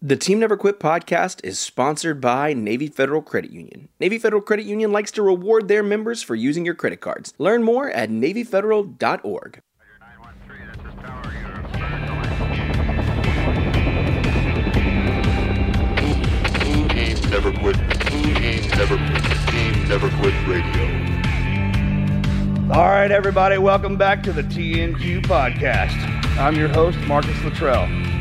The Team Never Quit podcast is sponsored by Navy Federal Credit Union. Navy Federal Credit Union likes to reward their members for using your credit cards. Learn more at NavyFederal.org. Team Never Quit. Team Never Quit. Team Never Quit Radio. All right, everybody, welcome back to the TNQ podcast. I'm your host, Marcus Luttrell.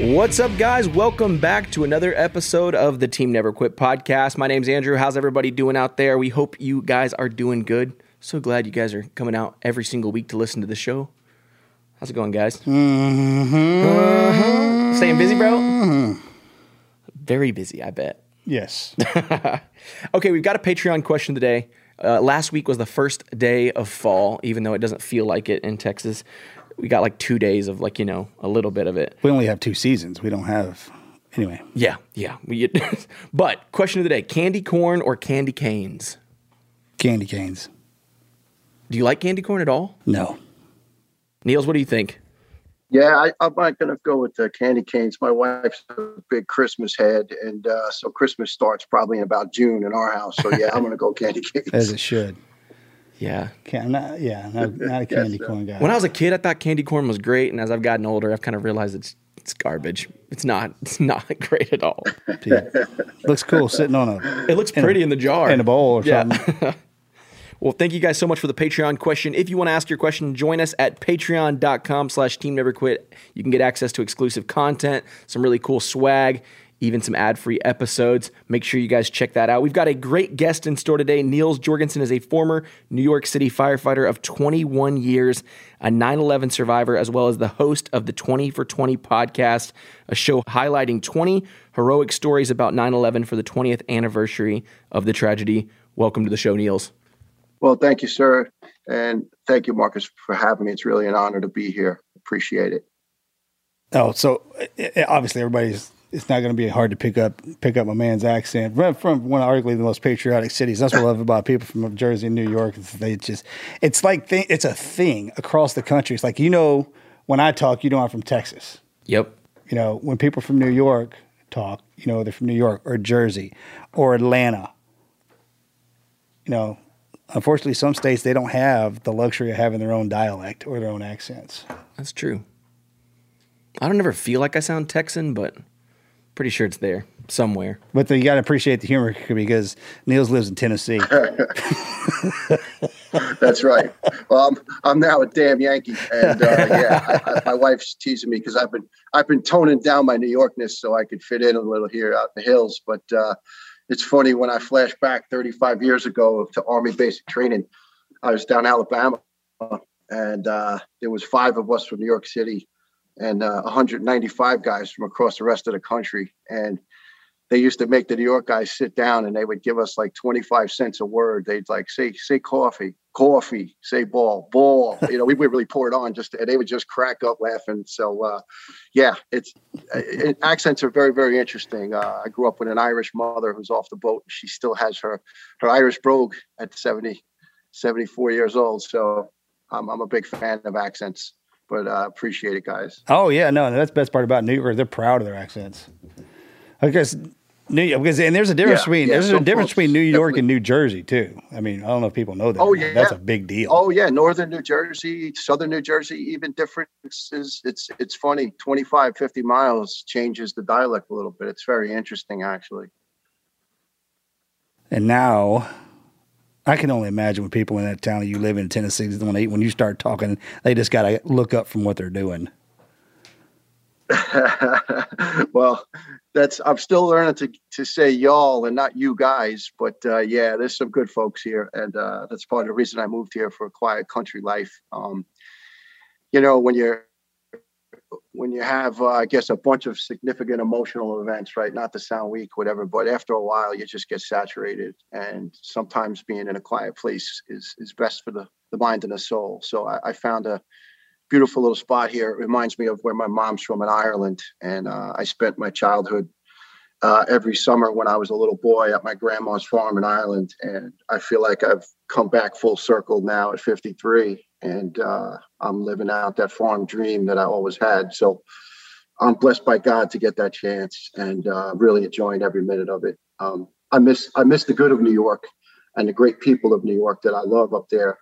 What's up, guys? Welcome back to another episode of the Team Never Quit podcast. My name's Andrew. How's everybody doing out there? We hope you guys are doing good. So glad you guys are coming out every single week to listen to the show. How's it going, guys? Uh-huh. Staying busy, bro? Very busy, I bet. Yes. Okay, we've got a Patreon question today. Uh, last week was the first day of fall, even though it doesn't feel like it in Texas. We got like two days of like, you know, a little bit of it. we only have two seasons. We don't have. Anyway, Yeah, yeah. We, but question of the day candy corn or candy canes? candy canes. Do you like candy corn at all? No. Niels, what do you think? Yeah, I, I'm not going to go with the candy canes. My wife's a big Christmas head, and uh, so Christmas starts probably in about June in our house. So yeah, I'm going to go candy canes. As it should. Yeah. Can, I'm not, yeah, not, not a candy sir. corn guy. When I was a kid, I thought candy corn was great, and as I've gotten older, I've kind of realized it's it's garbage. It's not. It's not great at all. Yeah. Looks cool sitting on a It looks pretty in the jar. in a bowl or Yeah. something. Well, thank you guys so much for the Patreon question. If you want to ask your question, join us at patreon.com slash team never quit. You can get access to exclusive content, some really cool swag, even some ad-free episodes. Make sure you guys check that out. We've got a great guest in store today. Niels Jorgensen is a former New York City firefighter of 21 years, a 9-11 survivor, as well as the host of the 20 for 20 podcast, a show highlighting 20 heroic stories about 9-11 for the 20th anniversary of the tragedy. Welcome to the show, Niels. Well, thank you, sir, and thank you, Marcus, for having me. It's really an honor to be here. Appreciate it. Oh, so uh, obviously everybody's. It's not going to be hard to pick up pick up my man's accent from, from one of arguably the most patriotic cities. That's what I love about people from Jersey and New York. They just it's like th- it's a thing across the country. It's like you know when I talk, you know I'm from Texas. Yep. You know when people from New York talk, you know they're from New York or Jersey or Atlanta. You know, unfortunately, some states they don't have the luxury of having their own dialect or their own accents. That's true. I don't ever feel like I sound Texan, but pretty sure it's there somewhere. But the, you got to appreciate the humor because Niels lives in Tennessee. That's right. Well, I'm, I'm now a damn Yankee, and uh, yeah, I, I, my wife's teasing me because I've been I've been toning down my New Yorkness so I could fit in a little here out in the hills. But uh, it's funny when I flash back 35 years ago to Army basic training. I was down Alabama, and uh, there was five of us from New York City, and uh, 195 guys from across the rest of the country, and they used to make the New York guys sit down and they would give us like 25 cents a word. They'd like say, say coffee, coffee, say ball, ball. You know, we would really pour it on just, and they would just crack up laughing. So, uh, yeah, it's it, accents are very, very interesting. Uh, I grew up with an Irish mother who's off the boat. And she still has her, her Irish brogue at 70, 74 years old. So I'm, I'm a big fan of accents, but uh, appreciate it, guys. oh yeah, no, that's the best part about New York. They're proud of their accents. Because New York, because and there's a difference Yeah, between yeah, there's a difference between New York definitely- and New Jersey too. I mean, I don't know if people know that. Oh, yeah. that's a big deal. Oh yeah, northern New Jersey, southern New Jersey, even differences. It's it's funny. 25, 50 miles changes the dialect a little bit. It's very interesting actually. And now, I can only imagine when people in that town you live in Tennessee when they when you start talking, they just got to look up from what they're doing. well, that's I'm still learning to to say y'all and not you guys, but uh, yeah, there's some good folks here, and uh, that's part of the reason I moved here for a quiet country life. Um, you know, when you're when you have, uh, I guess, a bunch of significant emotional events, right? Not to sound weak, whatever, but after a while, you just get saturated. And sometimes being in a quiet place is is best for the, the mind and the soul. So I, I found a beautiful little spot here. It reminds me of where my mom's from in Ireland. And uh, I spent my childhood uh, every summer when I was a little boy at my grandma's farm in Ireland. And I feel like I've come back full circle now at 53 and uh, I'm living out that farm dream that I always had. So I'm blessed by God to get that chance and uh, really enjoying every minute of it. Um, I miss I miss the good of New York and the great people of New York that I love up there,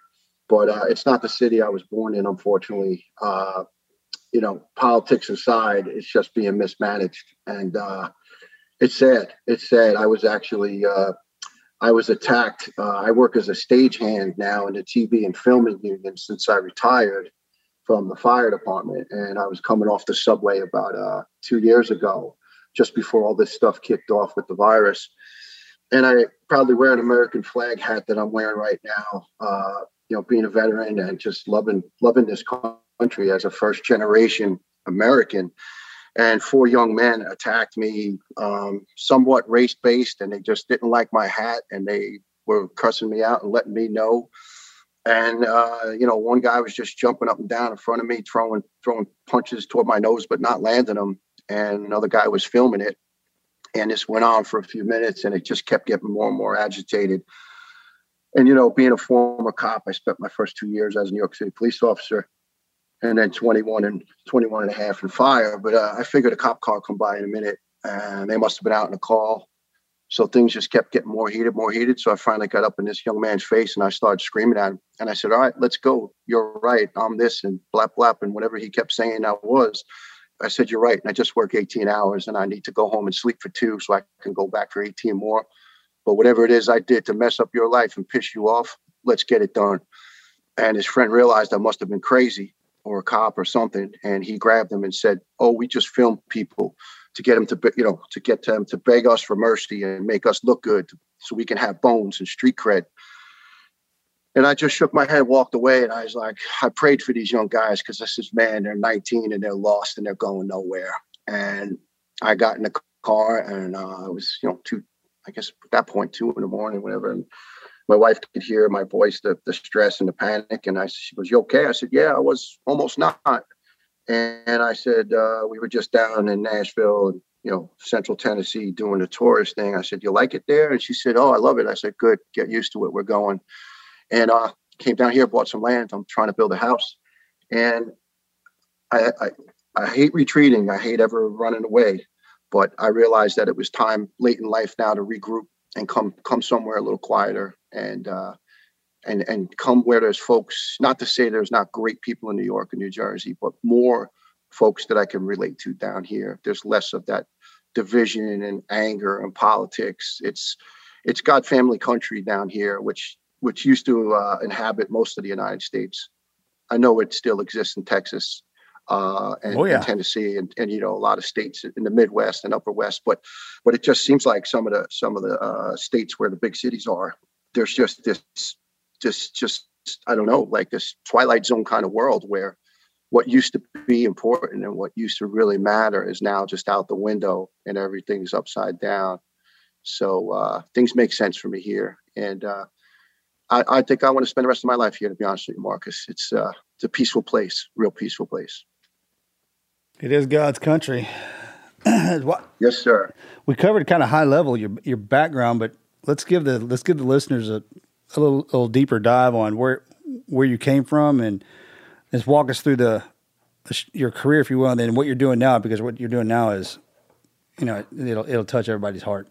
but uh, it's not the city I was born in, unfortunately. Uh, you know, politics aside, it's just being mismanaged, and uh, it's sad. It's sad. I was actually uh, I was attacked. Uh, I work as a stagehand now in the TV and filming union since I retired from the fire department. And I was coming off the subway about uh, two years ago, just before all this stuff kicked off with the virus. And I proudly wear an American flag hat that I'm wearing right now. Uh, you know, being a veteran and just loving loving this country as a first generation American and four young men attacked me, um, somewhat race based, and they just didn't like my hat, and they were cussing me out and letting me know. And uh, you know, one guy was just jumping up and down in front of me, throwing throwing punches toward my nose, but not landing them. And another guy was filming it, and this went on for a few minutes, and it just kept getting more and more agitated. And you know, being a former cop, I spent my first two years as a New York City police officer and then 21 and 21 and a half and fire. But uh, I figured a cop car come by in a minute and they must have been out in a call. So things just kept getting more heated, more heated. So I finally got up in this young man's face and I started screaming at him. And I said, All right, let's go. You're right. I'm this and blap blap. And whatever he kept saying I was, I said, You're right. And I just work 18 hours and I need to go home and sleep for two so I can go back for 18 more. But whatever it is I did to mess up your life and piss you off, let's get it done. And his friend realized I must have been crazy or a cop or something, and he grabbed them and said, "Oh, we just filmed people to get them to you know to get them to beg us for mercy and make us look good, so we can have bones and street cred." And I just shook my head, walked away, and I was like, I prayed for these young guys because this is man, they're 19 and they're lost and they're going nowhere. And I got in the car and uh, I was, you know, two, I guess at that point, two in the morning, whatever. And my wife could hear my voice, the, the stress and the panic. And I, she goes, you okay? I said, yeah, I was almost not. And and I said, uh, we were just down in Nashville and, you know, central Tennessee doing the tourist thing. I said, you like it there? And she said, oh, I love it. I said, good, get used to it. We're going. And uh, came down here, bought some land. I'm trying to build a house. And I, I, I hate retreating. I hate ever running away. But I realized that it was time late in life now to regroup and come come somewhere a little quieter and uh, and and come where there's folks. Not to say there's not great people in New York and New Jersey, but more folks that I can relate to down here. There's less of that division and anger and politics. It's it's God family country down here, which which used to uh, inhabit most of the United States. I know it still exists in Texas uh, and, oh, yeah. and, Tennessee and, and you know a lot of states in the Midwest and Upper West, but but it just seems like some of the some of the uh, states where the big cities are there's just this just just I don't know, like this twilight zone kind of world where what used to be important and what used to really matter is now just out the window and everything's upside down. So uh, things make sense for me here, and uh, I, I, think I want to spend the rest of my life here. To be honest with you, Marcus, it's uh, it's a peaceful place, real peaceful place. It is God's country. what? yes, sir. We covered kind of high level your your background, but let's give the let's give the listeners a, a little, little deeper dive on where where you came from and just walk us through the, the your career, if you will, and then what you're doing now, because what you're doing now is, you know, it'll it'll touch everybody's heart.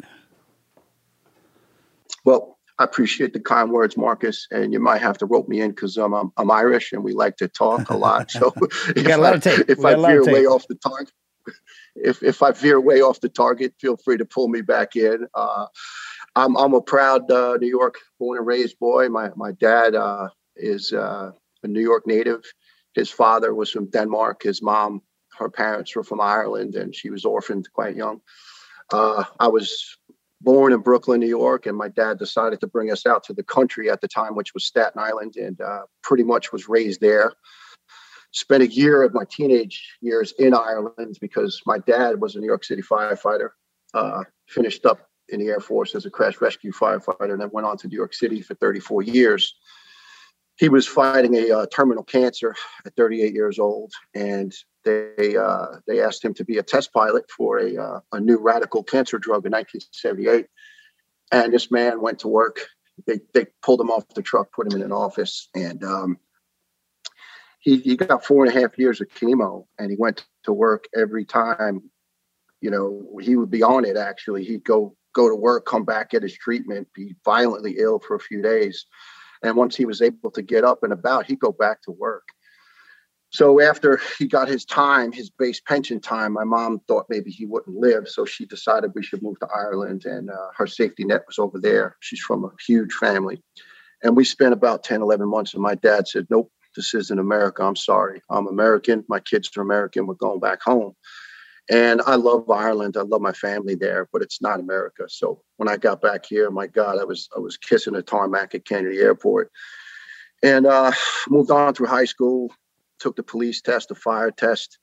Well, I appreciate the kind words, Marcus, and you might have to rope me in because um, I'm I'm Irish and we like to talk a lot. So if, I, if I veer way off the target, if if I veer way off the target, feel free to pull me back in. Uh, I'm I'm a proud uh, New York born and raised boy. My my dad uh, is uh, a New York native. His father was from Denmark. His mom, her parents were from Ireland, and she was orphaned quite young. Uh, I was born in Brooklyn, New York, and my dad decided to bring us out to the country at the time, which was Staten Island, and uh, pretty much was raised there. spent a year of my teenage years in Ireland because my dad was a New York City firefighter. Uh, finished up in the Air Force as a crash rescue firefighter, and then went on to New York City for 34 years. He was fighting a uh, terminal cancer at 38 years old, and they uh, they asked him to be a test pilot for a uh, a new radical cancer drug in 1978. And this man went to work. They they pulled him off the truck, put him in an office, and um, he he got four and a half years of chemo, and he went to work every time. You know, he would be on it. Actually, he'd go go to work, come back, get his treatment, be violently ill for a few days. And once he was able to get up and about, he'd go back to work. So after he got his time, his base pension time, my mom thought maybe he wouldn't live. So she decided we should move to Ireland and uh, her safety net was over there. She's from a huge family. And we spent about 10, 11 months. And my dad said, Nope, this isn't America. I'm sorry. I'm American. My kids are American. We're going back home. And I love Ireland. I love my family there, but it's not America. So when I got back here, my God, I was I was kissing the tarmac at Kennedy Airport, and uh, moved on through high school. Took the police test, the fire test.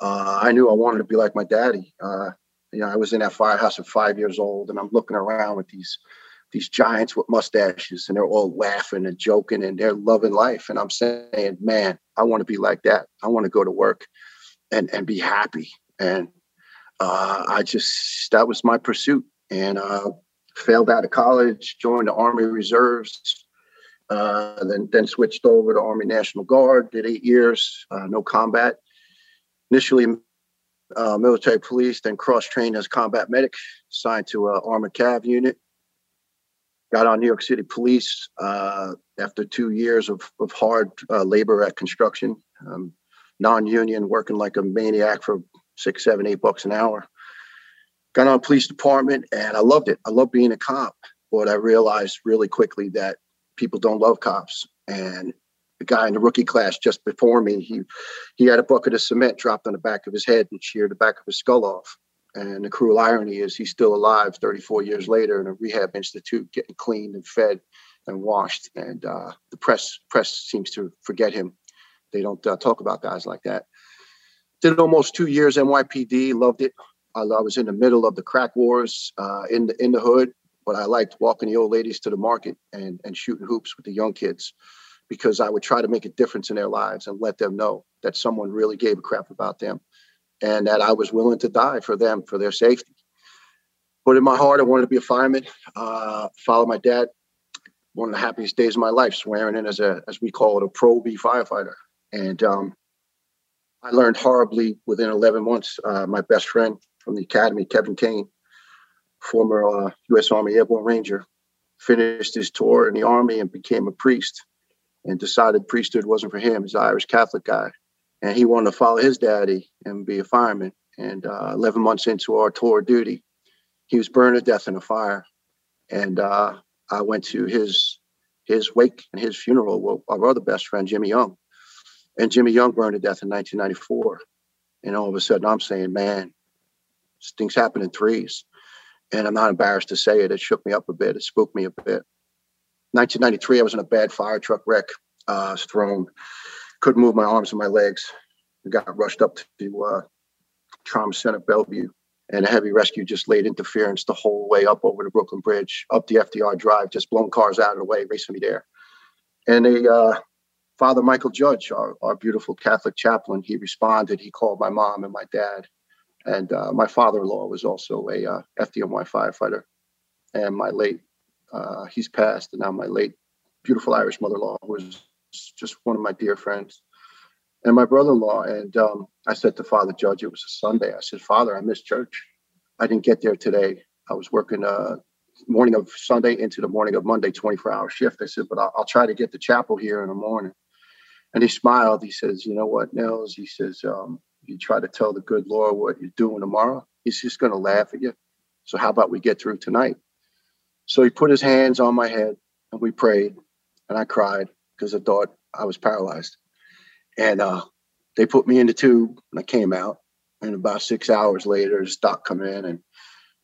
Uh, I knew I wanted to be like my daddy. Uh, you know, I was in that firehouse at five years old, and I'm looking around with these these giants with mustaches, and they're all laughing and joking, and they're loving life. And I'm saying, man, I want to be like that. I want to go to work and and be happy and uh, I just that was my pursuit. And uh, failed out of college, joined the Army Reserves, uh, then then switched over to Army National Guard. Did eight years, uh, no combat. Initially, uh, military police, then cross trained as combat medic, signed to an Armored Cav unit. Got on New York City Police uh, after two years of, of hard labor at construction. Um, non-union, working like a maniac for six, seven, eight bucks an hour. Got on police department and I loved it. I love being a cop, but I realized really quickly that people don't love cops. And the guy in the rookie class just before me, he he had a bucket of cement dropped on the back of his head and sheared the back of his skull off. And the cruel irony is he's still alive 34 years later in a rehab institute, getting cleaned and fed and washed. And uh, the press press seems to forget him. They don't uh, talk about guys like that did almost two years NYPD. Loved it. I, I was in the middle of the crack wars uh, in the in the hood, but I liked walking the old ladies to the market and and shooting hoops with the young kids because I would try to make a difference in their lives and let them know that someone really gave a crap about them and that I was willing to die for them for their safety. But in my heart, I wanted to be a fireman. Uh, follow my dad. One of the happiest days of my life, swearing in as a, as we call it, a pro B firefighter. And um, I learned horribly within 11 months. Uh, my best friend from the academy, Kevin Kane, former uh, U.S. Army Airborne Ranger, finished his tour in the Army and became a priest and decided priesthood wasn't for him. He's an Irish Catholic guy. And he wanted to follow his daddy and be a fireman. And uh, 11 months into our tour of duty, he was burned to death in a fire. And uh, I went to his his wake and his funeral with our other best friend, Jimmy Young. And Jimmy Young burned to death in 1994. And all of a sudden, I'm saying, man, things happen in threes. And I'm not embarrassed to say it. It shook me up a bit. It spooked me a bit. 1993, I was in a bad fire truck wreck. Uh, I was thrown, couldn't move my arms and my legs. I got rushed up to uh, Trauma Center Bellevue, and a heavy rescue just laid interference the whole way up over the Brooklyn Bridge, up the FDR Drive, just blowing cars out of the way, racing me there. And they uh, Father Michael Judge, our, our beautiful Catholic chaplain, he responded. He called my mom and my dad. And uh, my father in law was also a uh, FDNY firefighter. And my late, uh, he's passed, and now my late beautiful Irish mother in law was just one of my dear friends. And my brother in law. And um, I said to Father Judge, it was a Sunday. I said, Father, I missed church. I didn't get there today. I was working uh, morning of Sunday into the morning of Monday, 24 hour shift. I said, but I'll, I'll, try to get to chapel here in the morning. And he smiled. He says, You know what, Nels? He says, um, You try to tell the good Lord what you're doing tomorrow, he's just going to laugh at you. So, how about we get through tonight? So, he put his hands on my head and we prayed. And I cried because I thought I was paralyzed. And uh, they put me in the tube and I came out. And about six hours later, the doc come in and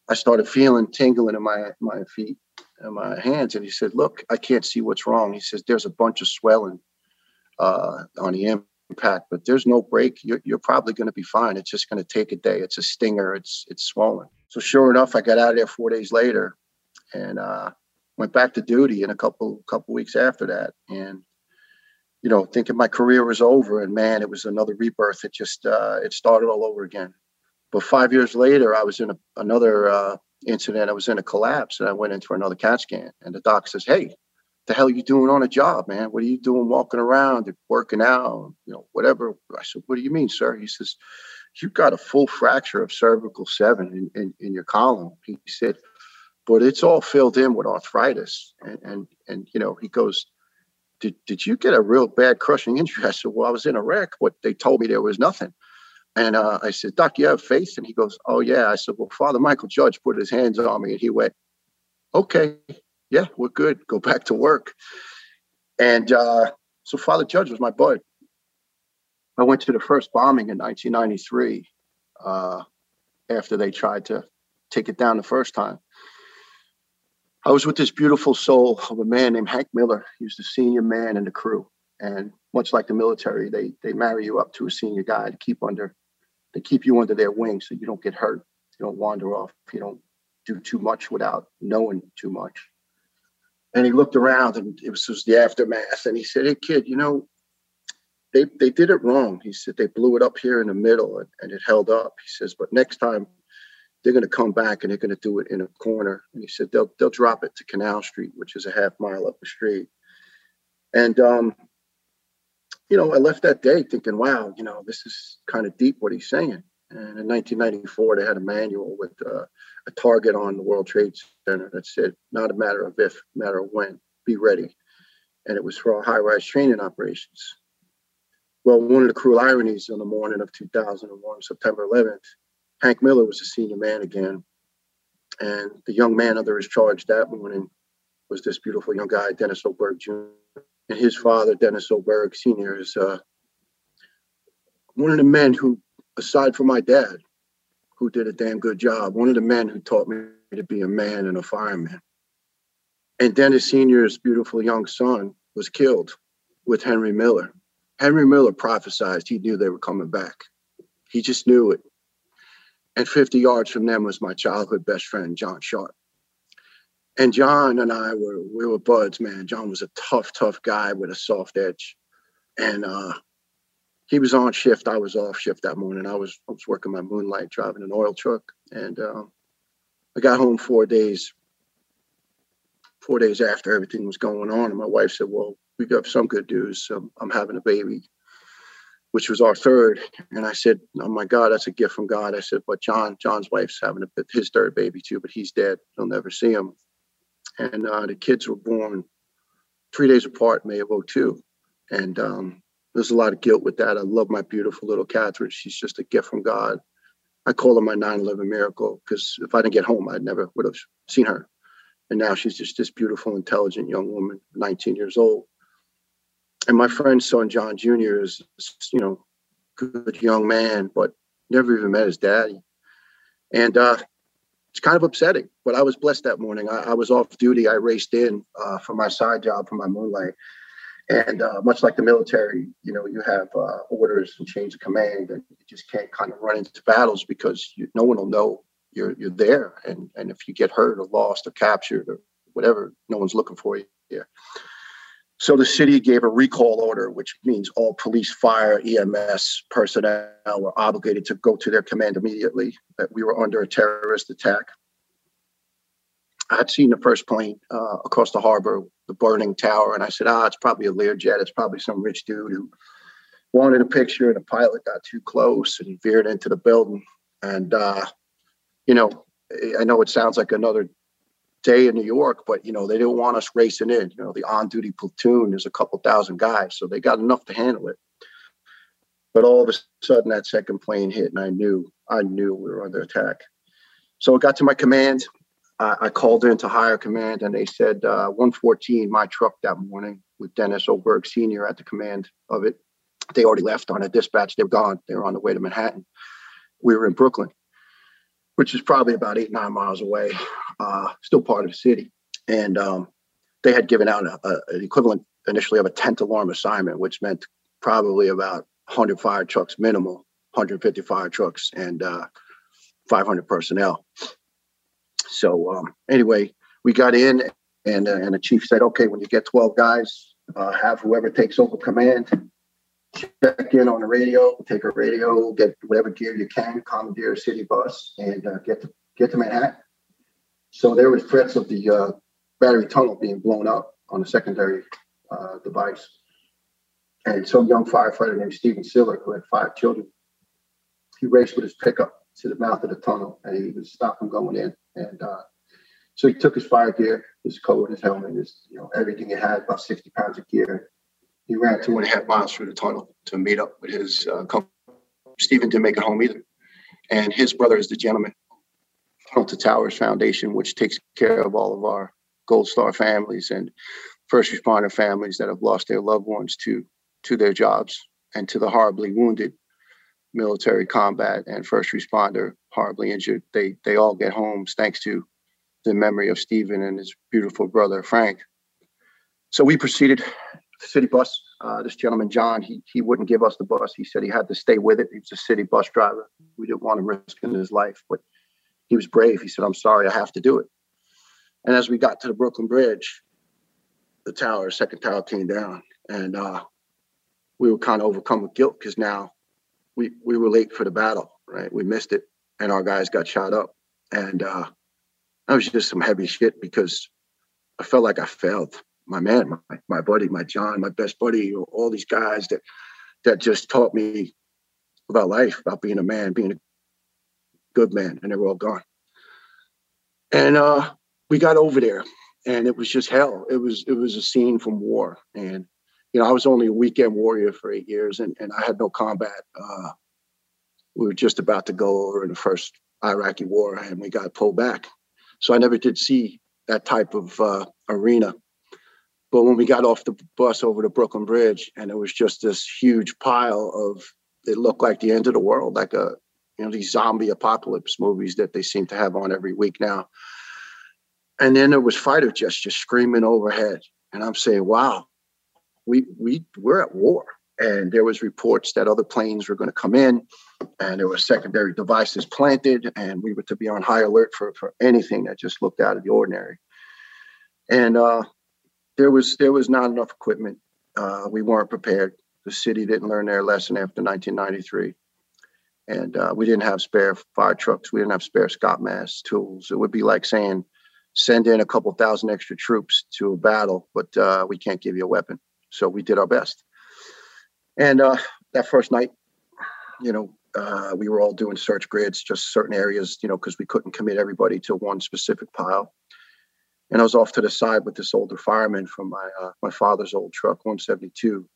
I started feeling tingling in my, my feet and my hands. And he said, Look, I can't see what's wrong. He says, There's a bunch of swelling uh, on the impact, but there's no break. You're, you're probably going to be fine. It's just going to take a day. It's a stinger. It's it's swollen. So sure enough, I got out of there four days later, and uh, went back to duty in a couple couple weeks after that, and you know, thinking my career was over, and man, it was another rebirth. It just uh, it started all over again. But five years later, I was in a, another uh, incident. I was in a collapse, and I went in for another CAT scan, and the doc says, "Hey, the hell are you doing on a job, man? What are you doing walking around, working out, you know, whatever?" I said, "What do you mean, sir?" He says, "You've got a full fracture of cervical seven in, in, in your column." He said, "But it's all filled in with arthritis," and and, and you know, he goes did, did you get a real bad crushing injury? I said, well, I was in a wreck, but they told me there was nothing. And uh, I said, Doc, you have faith? And he goes, oh, yeah. I said, well, Father Michael Judge put his hands on me and he went, okay, yeah, we're good. Go back to work. And uh, so Father Judge was my bud. I went to the first bombing in 1993 uh, after they tried to take it down the first time. I was with this beautiful soul of a man named Hank Miller. He was the senior man in the crew. And much like the military, they they marry you up to a senior guy to keep under, they keep you under their wing so you don't get hurt, you don't wander off, you don't do too much without knowing too much. And he looked around and it was just the aftermath. And he said, Hey kid, you know, they they did it wrong. He said they blew it up here in the middle and, and it held up. He says, but next time they're going to come back and they're going to do it in a corner. And he said they'll they'll drop it to Canal Street, which is a half mile up the street. And um, you know, I left that day thinking, wow, you know, this is kind of deep what he's saying. And in 1994, they had a manual with uh, a target on the World Trade Center that said, "Not a matter of if, matter of when. Be ready." And it was for our high-rise training operations. Well, one of the cruel ironies on the morning of 2001, September 11th, Hank Miller was a senior man again. And the young man under his charge that morning was this beautiful young guy, Dennis Oberg Jr. And his father, Dennis Oberg Sr., is uh, one of the men who, aside from my dad, who did a damn good job, one of the men who taught me to be a man and a fireman. And Dennis Sr.'s beautiful young son was killed with Henry Miller. Henry Miller prophesied he knew they were coming back. He just knew it. And 50 yards from them was my childhood best friend, John Sharp. And John and I were we were buds, man. John was a tough, tough guy with a soft edge. And uh, he was on shift. I was off shift that morning. I was I was working my moonlight, driving an oil truck. And uh, I got home four days, four days after everything was going on. And my wife said, Well, we got some good news. Um, I'm having a baby which was our third. And I said, "Oh my God, that's a gift from God." I said, "But John, John's wife's having a, his third baby too, but he's dead. He'll never see him." And uh, the kids were born three days apart, May of 02. and um, there's a lot of guilt with that. I love my beautiful little Catherine. She's just a gift from God. I call her my 9/11 miracle because if I didn't get home, I never would have seen her. And now she's just this beautiful, intelligent young woman, 19 years old and my friend's son John Jr. is, you know, good young man, but never even met his daddy, and uh, it's kind of upsetting. But I was blessed that morning. I, I was off duty. I raced in uh, for my side job for my moonlight, and uh, much like the military, you know, you have uh, orders and chains of command, and you just can't kind of run into battles because you, no one will know you're you're there, and and if you get hurt or lost or captured or whatever, no one's looking for you. Yeah. So the city gave a recall order, which means all police, fire, EMS personnel were obligated to go to their command immediately that we were under a terrorist attack. I had seen the first plane uh, across the harbor, the burning tower, and I said, ah, it's probably a Learjet. It's probably some rich dude who wanted a picture, and the pilot got too close and he veered into the building. And, uh, you know, I know it sounds like another day in New York, but you know they didn't want us racing in. You know, the on-duty platoon is a couple thousand guys, so they got enough to handle it. But all of a sudden, that second plane hit, and I knew I knew we were under attack. So it got to my command. I, I called in to higher command, and they said uh, 114, my truck that morning with Dennis Oberg Sr. at the command of it. They already left on a dispatch. They were gone. They were on the way to Manhattan. We were in Brooklyn which is probably about eight nine miles away, uh, still part of the city. And um, they had given out a, a, an equivalent initially of a tent alarm assignment, which meant probably about 100 fire trucks minimal, 150 fire trucks, and uh, 500 personnel. So um, anyway, we got in, and uh, and the chief said, "Okay, when you get 12 guys, uh, have whoever takes over command." Check in on the radio, take a radio, get whatever gear you can, commandeer a city bus, and uh, get to get to Manhattan. So there was threats of the uh, battery tunnel being blown up on a secondary uh, device. And some young firefighter named Stephen Siller, who had five children, he raced with his pickup to the mouth of the tunnel and he was stopped from going in. And uh, so he took his fire gear, his coat, his helmet, his, you know, everything he had, about 60 pounds of gear. He ran two and a half miles through the tunnel to meet up with his uh. Stephen didn't make it home either. And his brother is the gentleman, Tunnel to Towers Foundation, which takes care of all of our Gold Star families and first responder families that have lost their loved ones to to their jobs and to the horribly wounded military combat and first responder horribly injured. They they all get homes thanks to the memory of Stephen and his beautiful brother Frank. So we proceeded city bus. Uh, this gentleman John, he he wouldn't give us the bus. He said he had to stay with it. He was a city bus driver. We didn't want to risk his life, but he was brave. He said, "I'm sorry, I have to do it." And as we got to the Brooklyn Bridge, the tower, second tower came down, and uh, we were kind of overcome with guilt because now we we were late for the battle, right? We missed it, and our guys got shot up, and uh, that was just some heavy shit because I felt like I failed my man, my, my buddy, my John, my best buddy, all these guys that that just taught me about life, about being a man, being a good man, and they were all gone. And uh, we got over there, and it was just hell. It was it was a scene from war, and you know I was only a weekend warrior for eight years, and and I had no combat. Uh, we were just about to go over in the first Iraqi war, and we got pulled back. So I never did see that type of uh, arena. But when we got off the bus over the Brooklyn Bridge, and it was just this huge pile of, it looked like the end of the world, like a, you know, these zombie apocalypse movies that they seem to have on every week now. And then there was fighter jets just screaming overhead, and I'm saying, "Wow, we we we're at war." And there was reports that other planes were going to come in, and there were secondary devices planted, and we were to be on high alert for for anything that just looked out of the ordinary. And uh, there was there was not enough equipment. Uh, we weren't prepared. The city didn't learn their lesson after 1993, and uh, we didn't have spare fire trucks. We didn't have spare Scott mask tools. It would be like saying, send in a couple thousand extra troops to a battle, but uh, we can't give you a weapon. So we did our best. And uh, that first night, you know, uh, we were all doing search grids, just certain areas, you know, because we couldn't commit everybody to one specific pile and I was off to the side with this older fireman from my uh, my father's old truck, 172.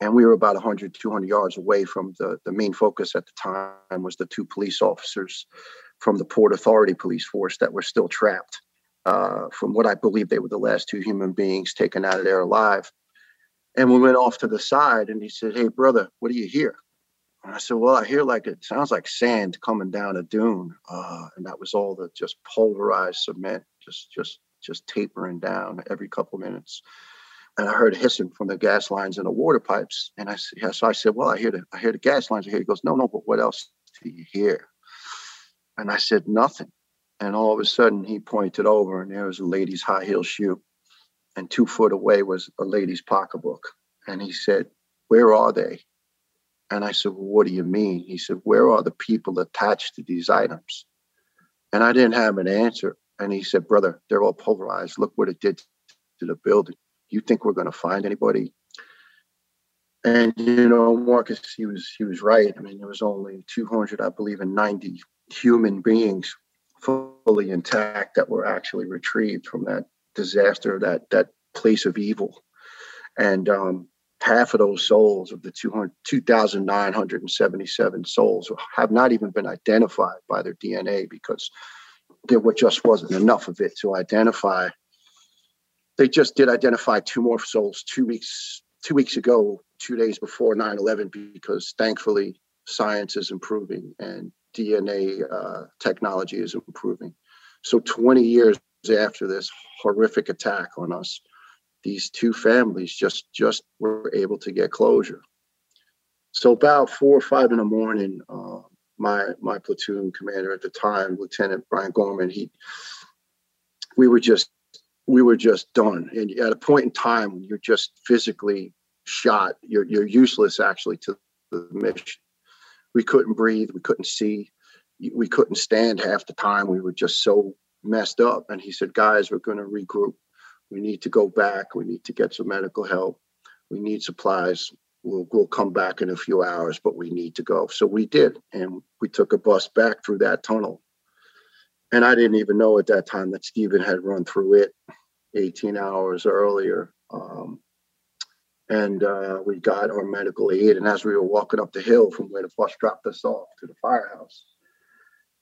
And we were about 100, 200 yards away from the, the main focus at the time was the two police officers from the Port Authority police force that were still trapped. Uh, from what I believe they were the last two human beings taken out of there alive. And we went off to the side and he said, Hey, brother, what do you hear? And I said, Well, I hear like it sounds like sand coming down a dune. Uh, and that was all the just pulverized cement just just just tapering down every couple minutes. And I heard hissing from the gas lines and the water pipes. And I yeah, so I said, Well, I hear the I hear the gas lines. Hear he goes, No, no, but what else do you hear? And I said, Nothing. And all of a sudden he pointed over and there was a lady's high heel shoe. And two foot away was a lady's pocketbook. And he said, Where are they? And I said, Well, what do you mean? He said, Where are the people attached to these items? And I didn't have an answer. And he said, Brother, they're all pulverized. Look what it did to the building. You think we're going to find anybody? And you know, Marcus, he was he was right. I mean, there was only 200, I believe, and 90 human beings fully intact that were actually retrieved from that disaster, that that place of evil. And um, half of those souls of the 2,977 souls have not even been identified by their DNA because there just wasn't enough of it to identify. They just did identify two more souls two weeks two weeks ago, two days before 9/11, because thankfully science is improving and DNA uh, technology is improving. So 20 years after this horrific attack on us, these two families just just were able to get closure. So about four or five in the morning, uh, my my platoon commander at the time, Lieutenant Brian Gorman, he we were just we were just done. And at a point in time when you're just physically shot, you're you're useless actually to the mission. We couldn't breathe, we couldn't see, we couldn't stand half the time. We were just so messed up. And he said, guys, we're going to regroup. We need to go back. We need to get some medical help. We need supplies. We'll, we'll come back in a few hours, but we need to go. So we did. And we took a bus back through that tunnel. And I didn't even know at that time that Stephen had run through it 18 hours earlier. Um, and uh, we got our medical aid. And as we were walking up the hill from where the bus dropped us off to the firehouse,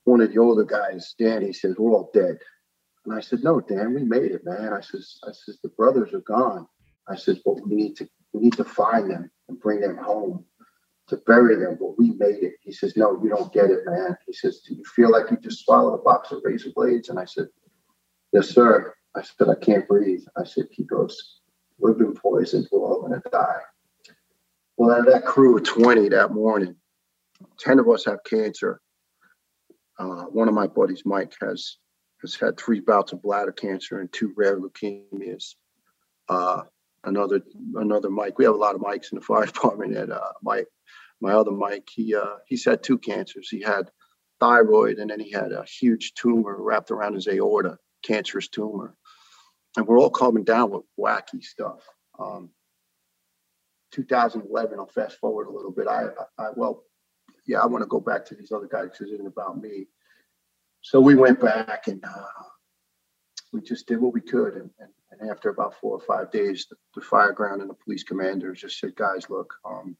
one of the older guys, Danny, says, We're all dead. And I said, No, Dan, we made it, man. I says, I says, the brothers are gone. I says, but we need to we need to find them and bring them home to bury them, but we made it. He says, No, you don't get it, man. He says, Do you feel like you just swallowed a box of razor blades? And I said, Yes, sir. I said, I can't breathe. I said, He goes, We've been poisoned. We're all gonna die. Well, out of that crew of 20 that morning, 10 of us have cancer. Uh, one of my buddies, Mike, has has had three bouts of bladder cancer and two rare leukemias. Uh, another another Mike, we have a lot of Mikes in the fire department. And uh, Mike, my other Mike, he uh, he's had two cancers. He had thyroid, and then he had a huge tumor wrapped around his aorta, cancerous tumor. And we're all coming down with wacky stuff. Um, 2011. I'll fast forward a little bit. I, I, I well, yeah, I want to go back to these other guys because it isn't about me. So we went back and uh, we just did what we could. And, and, and, after about four or five days, the, the fire ground and the police commander just said, guys, look, um,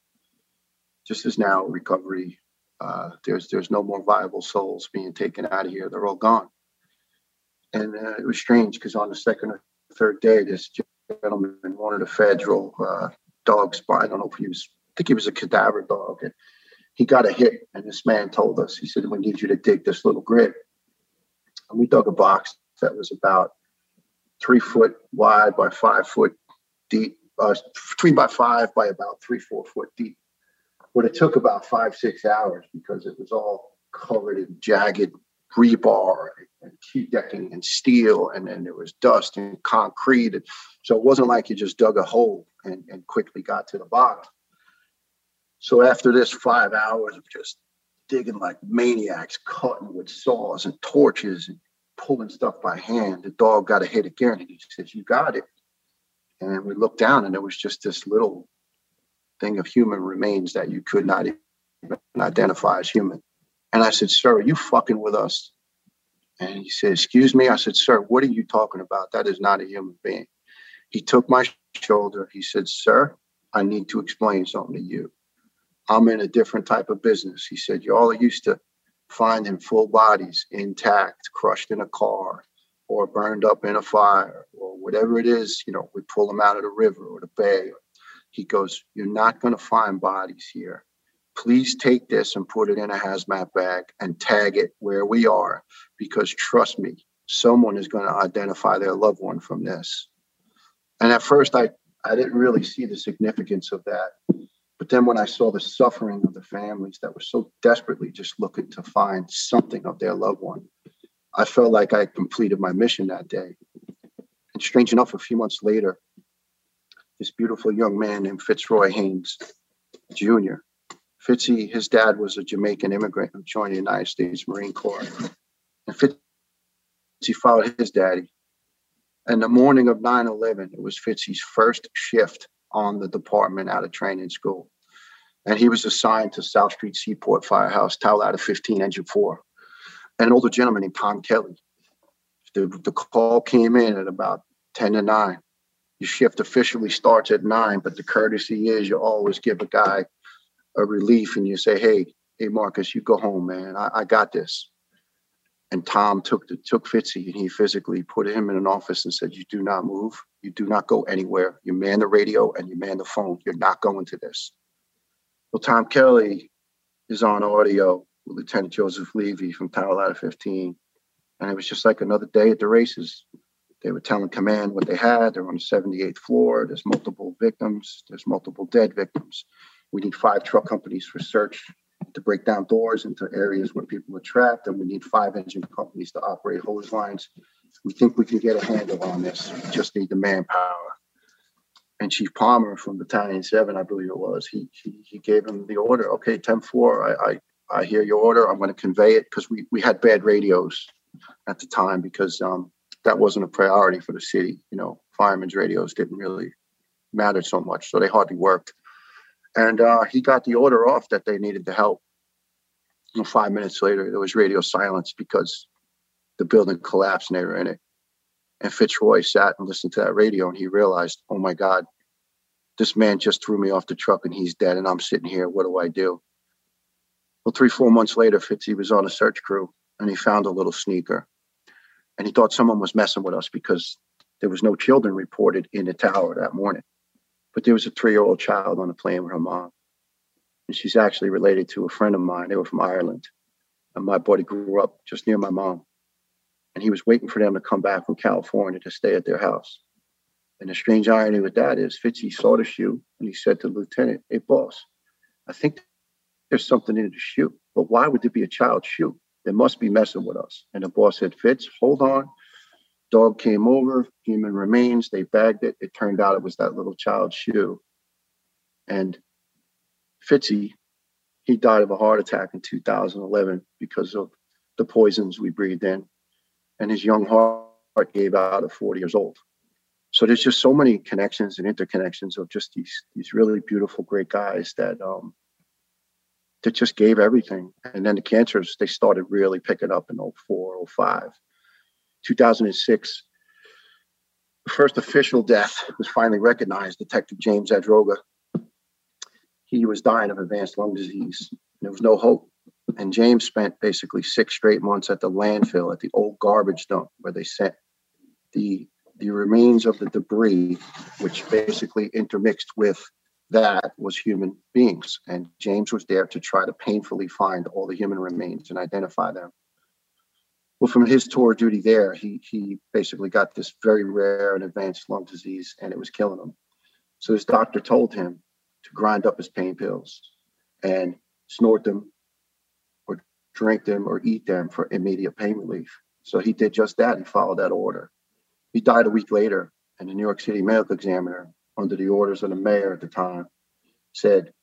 just as now recovery, uh, there's there's no more viable souls being taken out of here. They're all gone. And uh, it was strange because on the second or third day, this gentleman wanted a federal uh, dog spot. I don't know if he was, I think he was a cadaver dog. And he got a hit, and this man told us, he said, We need you to dig this little grave. And we dug a box that was about three foot wide by five foot deep, uh, three by five by about three, four foot deep. But it took about five, six hours because it was all covered in jagged rebar and Q-decking and steel, and then there was dust and concrete. And so it wasn't like you just dug a hole and, and quickly got to the bottom. So after this five hours of just digging like maniacs, cutting with saws and torches and pulling stuff by hand, the dog got a hit again and he says, You got it. And we looked down and there was just this little thing of human remains that you could not even identify as human. And I said, Sir, are you fucking with us? And he said, Excuse me. I said, Sir, what are you talking about? That is not a human being. He took my shoulder. He said, Sir, I need to explain something to you. I'm in a different type of business. He said, Y'all are used to finding full bodies intact, crushed in a car or burned up in a fire or whatever it is. You know, we pull them out of the river or the bay. He goes, You're not going to find bodies here. Please take this and put it in a hazmat bag and tag it where we are because trust me, someone is going to identify their loved one from this. And at first, I, I didn't really see the significance of that but then when I saw the suffering of the families that were so desperately just looking to find something of their loved one, I felt like I completed my mission that day. And strange enough, a few months later, this beautiful young man named Fitzroy Haynes Jr. Fitzy, his dad was a Jamaican immigrant who joined the United States Marine Corps. And Fitzy followed his daddy. And the morning of 9 11, it was Fitzy's first shift on the department out of training school. And he was assigned to South Street Seaport Firehouse, Tower of 15, Engine 4. And an older gentleman named Tom Kelly. The, the call came in at about 10 to 9. Your shift officially starts at 9, but the courtesy is you always give a guy a relief and you say, hey, hey, Marcus, you go home, man. I, I got this. And Tom took the, took Fitzy and he physically put him in an office and said, "You do not move. You do not go anywhere. You man the radio and you man the phone. You're not going to this." Well, Tom Kelly is on audio with Lieutenant Joseph Leavey from Tower Ladder 15, and it was just like another day at the races. They were telling command what they had. They're on the 78th floor. There's multiple victims. There's multiple dead victims. We need five truck companies for search to break down doors into areas where people are trapped, and we need five engine companies to operate hose lines. We think we can get a handle on this. We just need the manpower. And Chief Palmer from Battalion 7, I believe it was, he, he, he gave him the order. Okay, 10 4, I, I, I hear your order. I'm going to convey it because we, we had bad radios at the time because um, that wasn't a priority for the city. You know, firemen's radios didn't really matter so much, so they hardly worked. And uh, he got the order off that they needed the help. And five minutes later, there was radio silence because the building collapsed and they were in it. And Fitzroy sat and listened to that radio and he realized, oh my God, this man just threw me off the truck and he's dead and I'm sitting here. What do I do? Well, three, four months later, Fitzy was on a search crew and he found a little sneaker. And he thought someone was messing with us because there was no children reported in the tower that morning. But there was a three year old child on the plane with her mom. And she's actually related to a friend of mine. They were from Ireland. And my buddy grew up just near my mom. And he was waiting for them to come back from California to stay at their house. And the strange irony with that is Fitzy saw the shoe and he said to the lieutenant, Hey, boss, I think there's something in the shoe, but why would there be a child shoe? They must be messing with us. And the boss said, Fitz, hold on. Dog came over, human remains. They bagged it. It turned out it was that little child's shoe. And Fitzy, he died of a heart attack in 2011 because of the poisons we breathed in. And his young heart gave out at 40 years old. So there's just so many connections and interconnections of just these these really beautiful, great guys that um, that just gave everything. And then the cancers, they started really picking up in 04, 05. 2006, the first official death was finally recognized, Detective James Zadroga. He was dying of advanced lung disease. There was no hope. And James spent basically six straight months at the landfill, at the old garbage dump, where they sent the the remains of the debris, which basically intermixed with that was human beings. And James was there to try to painfully find all the human remains and identify them. Well, from his tour duty there, he he basically got this very rare and advanced lung disease, and it was killing him. So his doctor told him to grind up his pain pills and snort them, or drink them, or eat them for immediate pain relief. So he did just that. He followed that order. He died a week later, and the New York City Medical Examiner, under the orders of the mayor at the time, said,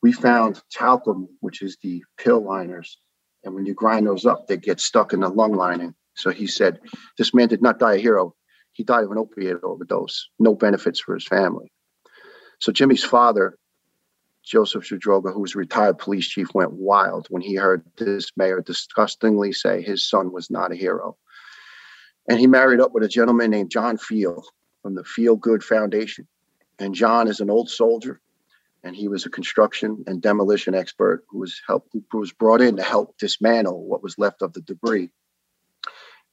"We found talcum, which is the pill liners and when you grind those up, they get stuck in the lung lining. So he said, This man did not die a hero. He died of an opiate overdose. No benefits for his family. So Jimmy's father, Joseph Zadroga, who was a retired police chief, went wild when he heard this mayor disgustingly say his son was not a hero. And he married up with a gentleman named John Feal from the FealGood Foundation. And John is an old soldier and he was a construction and demolition expert who was helped who was brought in to help dismantle what was left of the debris.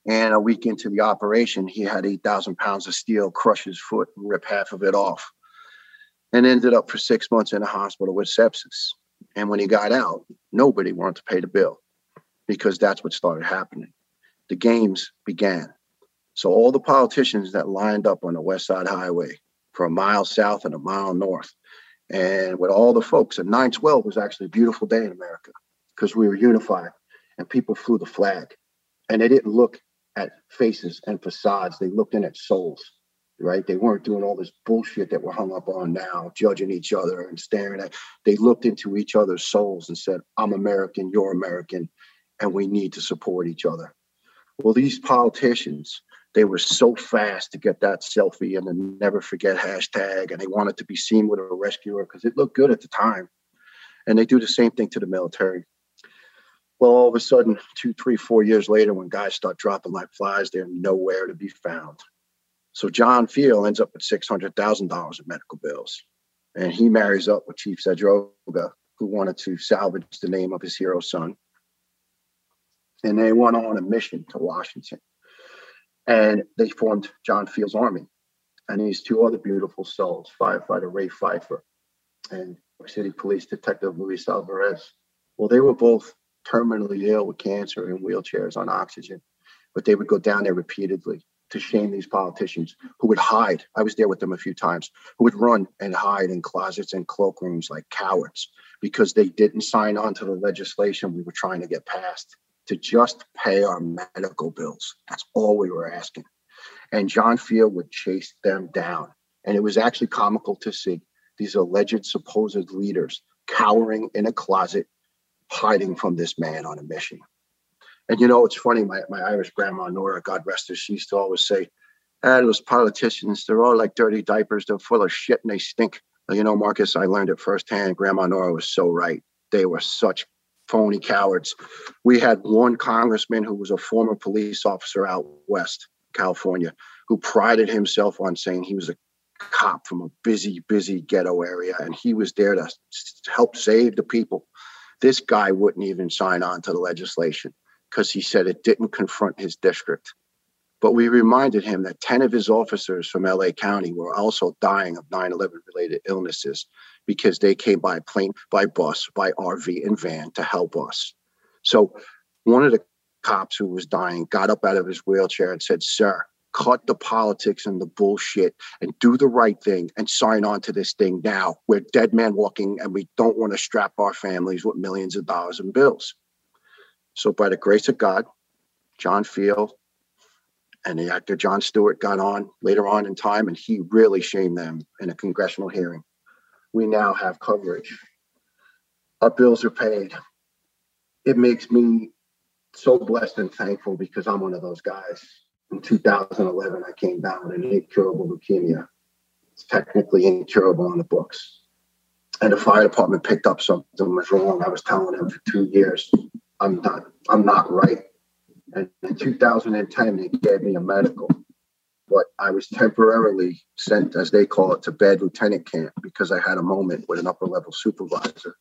And a week into the operation, he had 8,000 pounds of steel crush his foot and rip half of it off, and ended up for six months in a hospital with sepsis. And when he got out, nobody wanted to pay the bill because that's what started happening. The games began. So all the politicians that lined up on the West Side Highway for a mile south and a mile north and with all the folks. And 912 was actually a beautiful day in America because we were unified and people flew the flag. And they didn't look at faces and facades, they looked in at souls, right? They weren't doing all this bullshit that we're hung up on now, judging each other and staring at. They looked into each other's souls and said, I'm American, you're American, and we need to support each other. Well, these politicians, they were so fast to get that selfie and the never forget hashtag, and they wanted to be seen with a rescuer because it looked good at the time. And they do the same thing to the military. Well, all of a sudden, two, three, four years later, when guys start dropping like flies, they're nowhere to be found. So John Feal ends up with six hundred thousand dollars in medical bills, and he marries up with Chief Zadroga, who wanted to salvage the name of his hero son. And they went on a mission to Washington and they formed John Feal's Army. And these two other beautiful souls, firefighter Ray Pfeiffer and York City Police Detective Luis Alvarez. Well, they were both terminally ill with cancer in wheelchairs on oxygen, but they would go down there repeatedly to shame these politicians who would hide. I was there with them a few times, who would run and hide in closets and cloakrooms like cowards because they didn't sign on to the legislation we were trying to get passed to just pay our medical bills. That's all we were asking. And John Feal would chase them down. And it was actually comical to see these alleged supposed leaders cowering in a closet, hiding from this man on a mission. And you know, it's funny, my, my Irish grandma, Nora, God rest her, she used to always say, ah, those politicians, they're all like dirty diapers. They're full of shit and they stink. You know, Marcus, I learned it firsthand. Grandma Nora was so right. They were such phony cowards. We had one congressman who was a former police officer out west, California, who prided himself on saying he was a cop from a busy, busy ghetto area, and he was there to help save the people. This guy wouldn't even sign on to the legislation because he said it didn't confront his district. But we reminded him that 10 of his officers from LA County were also dying of 9 11 related illnesses because they came by plane, by bus, by RV, and van to help us. So one of the cops who was dying got up out of his wheelchair and said, Sir, cut the politics and the bullshit and do the right thing and sign on to this thing now. We're dead man walking and we don't want to strap our families with millions of dollars in bills. So, by the grace of God, John Feal and the actor Jon Stewart got on later on in time and he really shamed them in a congressional hearing. We now have coverage. Our bills are paid. It makes me so blessed and thankful because I'm one of those guys in 2011, I came down with an incurable leukemia. It's technically incurable on the books. And the fire department picked up something was wrong. I was telling them for two years, I'm not, I'm not right. And in 2010, they gave me a medical, but I was temporarily sent, as they call it, to bed lieutenant camp because I had a moment with an upper level supervisor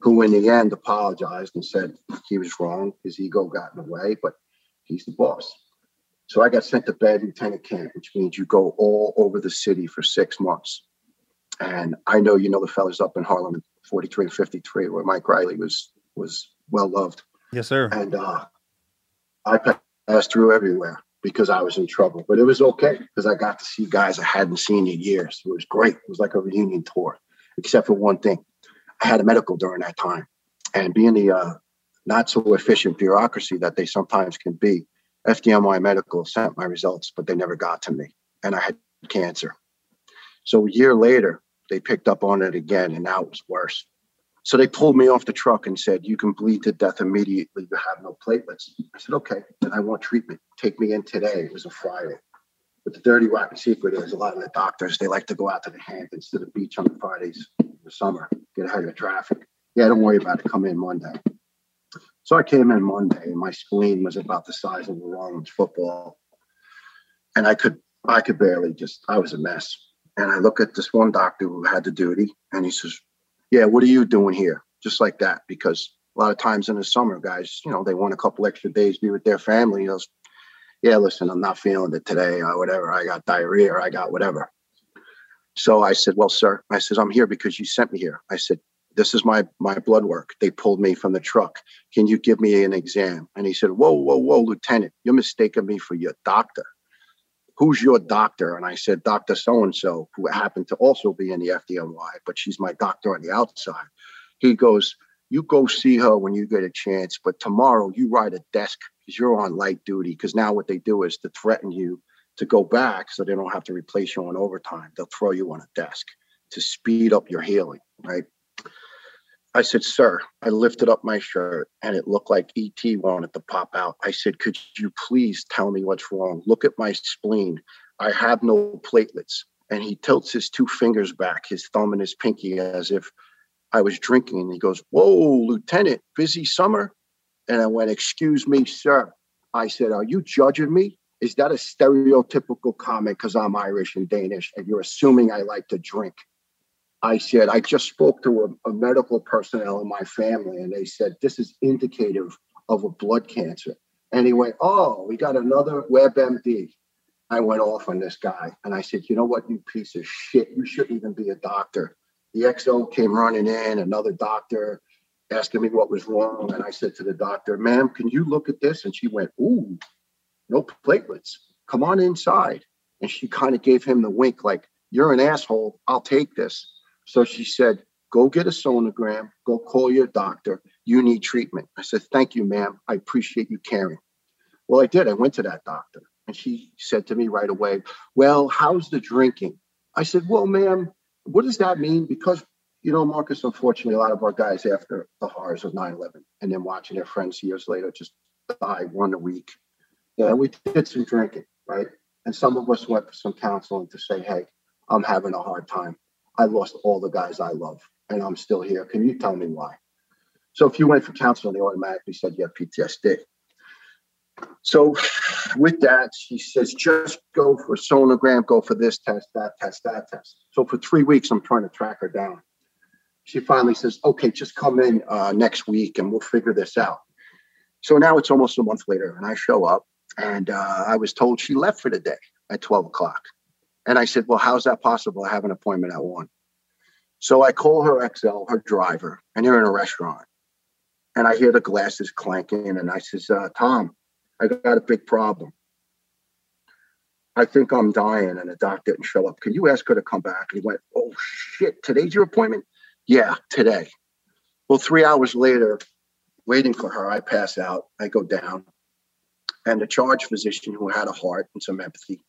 who, in the end, apologized and said he was wrong. His ego got in the way, but he's the boss. So I got sent to bed lieutenant camp, which means you go all over the city for six months. And I know you know the fellas up in Harlem, 43 and 53, where Mike Riley was was well loved. Yes, sir. And uh, I passed through everywhere because I was in trouble, but it was okay because I got to see guys I hadn't seen in years. It was great. It was like a reunion tour, except for one thing. I had a medical during that time, and being the uh, not so efficient bureaucracy that they sometimes can be, FDNY Medical sent my results, but they never got to me. And I had cancer. So a year later, they picked up on it again, and now it was worse. So they pulled me off the truck and said, You can bleed to death immediately. You have no platelets. I said, Okay, then I want treatment. Take me in today. It was a Friday. But the dirty, rotten secret is a lot of the doctors, they like to go out to the Hamptons to the beach on the Fridays in the summer, get ahead of the traffic. Yeah, don't worry about it. Come in Monday. So I came in Monday and my spleen was about the size of a Rollins football. And I could I could barely just I was a mess. And I look at this one doctor who had the duty and he says, Yeah, what are you doing here? Just like that. Because a lot of times in the summer, guys, you know, they want a couple extra days be with their family. He goes, Yeah, listen, I'm not feeling it today or whatever. I got diarrhea or I got whatever. So I said, Well, sir, I said, I'm here because you sent me here. I said, this is my my blood work. They pulled me from the truck. Can you give me an exam? And he said, Whoa, whoa, whoa, Lieutenant, you're mistaking me for your doctor. Who's your doctor? And I said, Dr. So and so, who happened to also be in the FDNY, but she's my doctor on the outside. He goes, You go see her when you get a chance, but tomorrow you ride a desk because you're on light duty. Because now what they do is to threaten you to go back so they don't have to replace you on overtime. They'll throw you on a desk to speed up your healing, right? I said, Sir, I lifted up my shirt and it looked like ET wanted to pop out. I said, Could you please tell me what's wrong? Look at my spleen. I have no platelets. And he tilts his two fingers back, his thumb and his pinky, as if I was drinking. And he goes, Whoa, Lieutenant, busy summer? And I went, Excuse me, sir. I said, Are you judging me? Is that a stereotypical comment because I'm Irish and Danish and you're assuming I like to drink? I said, I just spoke to a, a, medical personnel in my family, and they said this is indicative of a blood cancer. Went, Oh, we got another WebMD. I went off on this guy, and I said, You know what, you piece of shit, you shouldn't even be a doctor. The XO came running in, another doctor asking me what was wrong. And I said to the doctor, Ma'am, can you look at this? And she went, Ooh, no platelets. come on inside. And she kind of gave him the wink, like, you're an asshole. I'll take this. So she said, go get a sonogram, go call your doctor. You need treatment. I said, thank you, ma'am. I appreciate you caring. Well, I did. I went to that doctor and she said to me right away, well, how's the drinking? I said, well, ma'am, what does that mean? Because, you know, Marcus, unfortunately, a lot of our guys after the horrors of 9 11 and then watching their friends years later just die one a week. Yeah, we did some drinking, right? And some of us went for some counseling to say, hey, I'm having a hard time. I lost all the guys I love and I'm still here. Can you tell me why? So if you went for counseling, they automatically said you have PTSD. So with that, she says, just go for sonogram, go for this test, that test, that test. So for three weeks, I'm trying to track her down. She finally says, okay, just come in uh, next week and we'll figure this out. So now it's almost a month later, and I show up, and uh, I was told she left for the day at 12 o'clock. And I said, well, how's that possible? I have an appointment at one. So I call her XL, her driver, and they're in a restaurant. And I hear the glasses clanking, and I says, uh, Tom, I got a big problem. I think I'm dying, and the doc didn't show up. Can you ask her to come back? And he went, Oh shit, today's your appointment? Yeah, today. Well, three hours later, waiting for her, I pass out. I go down. And the charge physician who had a heart and some empathy,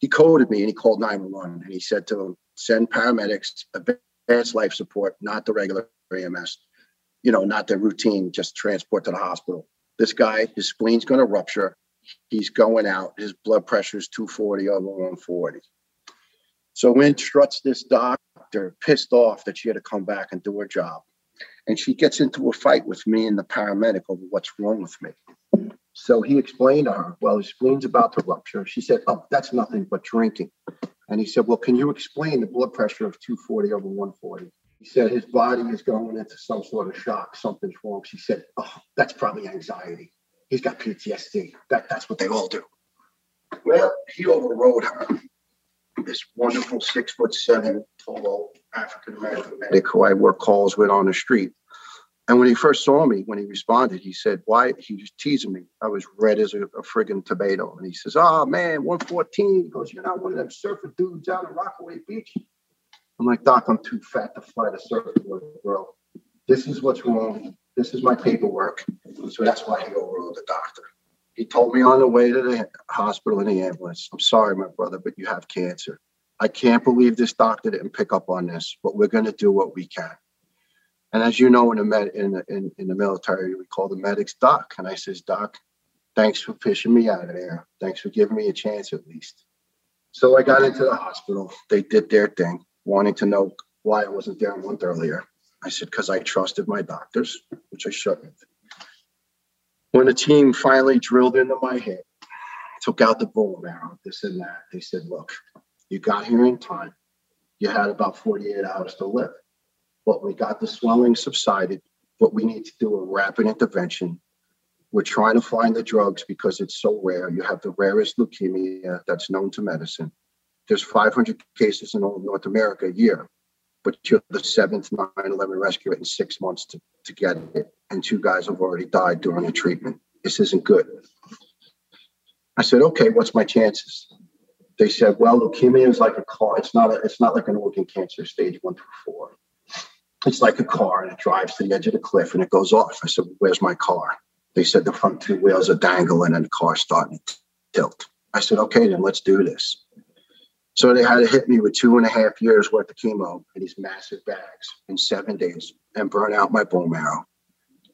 he coded me and he called 911 and he said to him, send paramedics, advanced life support, not the regular EMS, you know, not the routine, just transport to the hospital. This guy, his spleen's going to rupture. He's going out. His blood pressure is 240 over 140. So in struts this doctor, pissed off that she had to come back and do her job. And she gets into a fight with me and the paramedic over what's wrong with me. So he explained to her, well, his spleen's about to rupture. She said, oh, that's nothing but drinking. And he said, well, can you explain the blood pressure of 240 over 140? He said his body is going into some sort of shock. Something's wrong. She said, oh, that's probably anxiety. He's got PTSD. That, that's what they all do. Well, he overrode her. This wonderful six foot seven, tall African American medic who I work calls with on the street. And when he first saw me, when he responded, he said, Why? He was teasing me. I was red as a, a friggin' tomato. And he says, Oh man, 114. He goes, You're not one of them surfer dudes out in Rockaway Beach. I'm like, Doc, I'm too fat to fly the surfboard, bro. This is what's wrong. This is my paperwork. So that's why he overruled the doctor. He told me on the way to the hospital in the ambulance, I'm sorry, my brother, but you have cancer. I can't believe this doctor didn't pick up on this, but we're going to do what we can. And as you know, in the med, in, in, in the military, we call the medics doc. And I says, Doc, thanks for fishing me out of there. Thanks for giving me a chance at least. So I got into the hospital. They did their thing, wanting to know why I wasn't there a month earlier. I said, because I trusted my doctors, which I shouldn't. When the team finally drilled into my head, took out the bone marrow, this and that, they said, look, you got here in time. You had about 48 hours to live. But we got the swelling subsided. What we need to do a rapid intervention. We're trying to find the drugs because it's so rare. You have the rarest leukemia that's known to medicine. There's 500 cases in all North America a year, but you're the seventh 9 11 rescue in six months to, to get it. And two guys have already died during the treatment. This isn't good. I said, okay, what's my chances? They said, well, leukemia is like a car. It's not a, it's not like an organ cancer stage one through four it's like a car and it drives to the edge of the cliff and it goes off. I said, Where's my car? They said the front two wheels are dangling and the car's starting to tilt. I said, Okay, then let's do this. So they had to hit me with two and a half years worth of chemo in these massive bags in seven days and burn out my bone marrow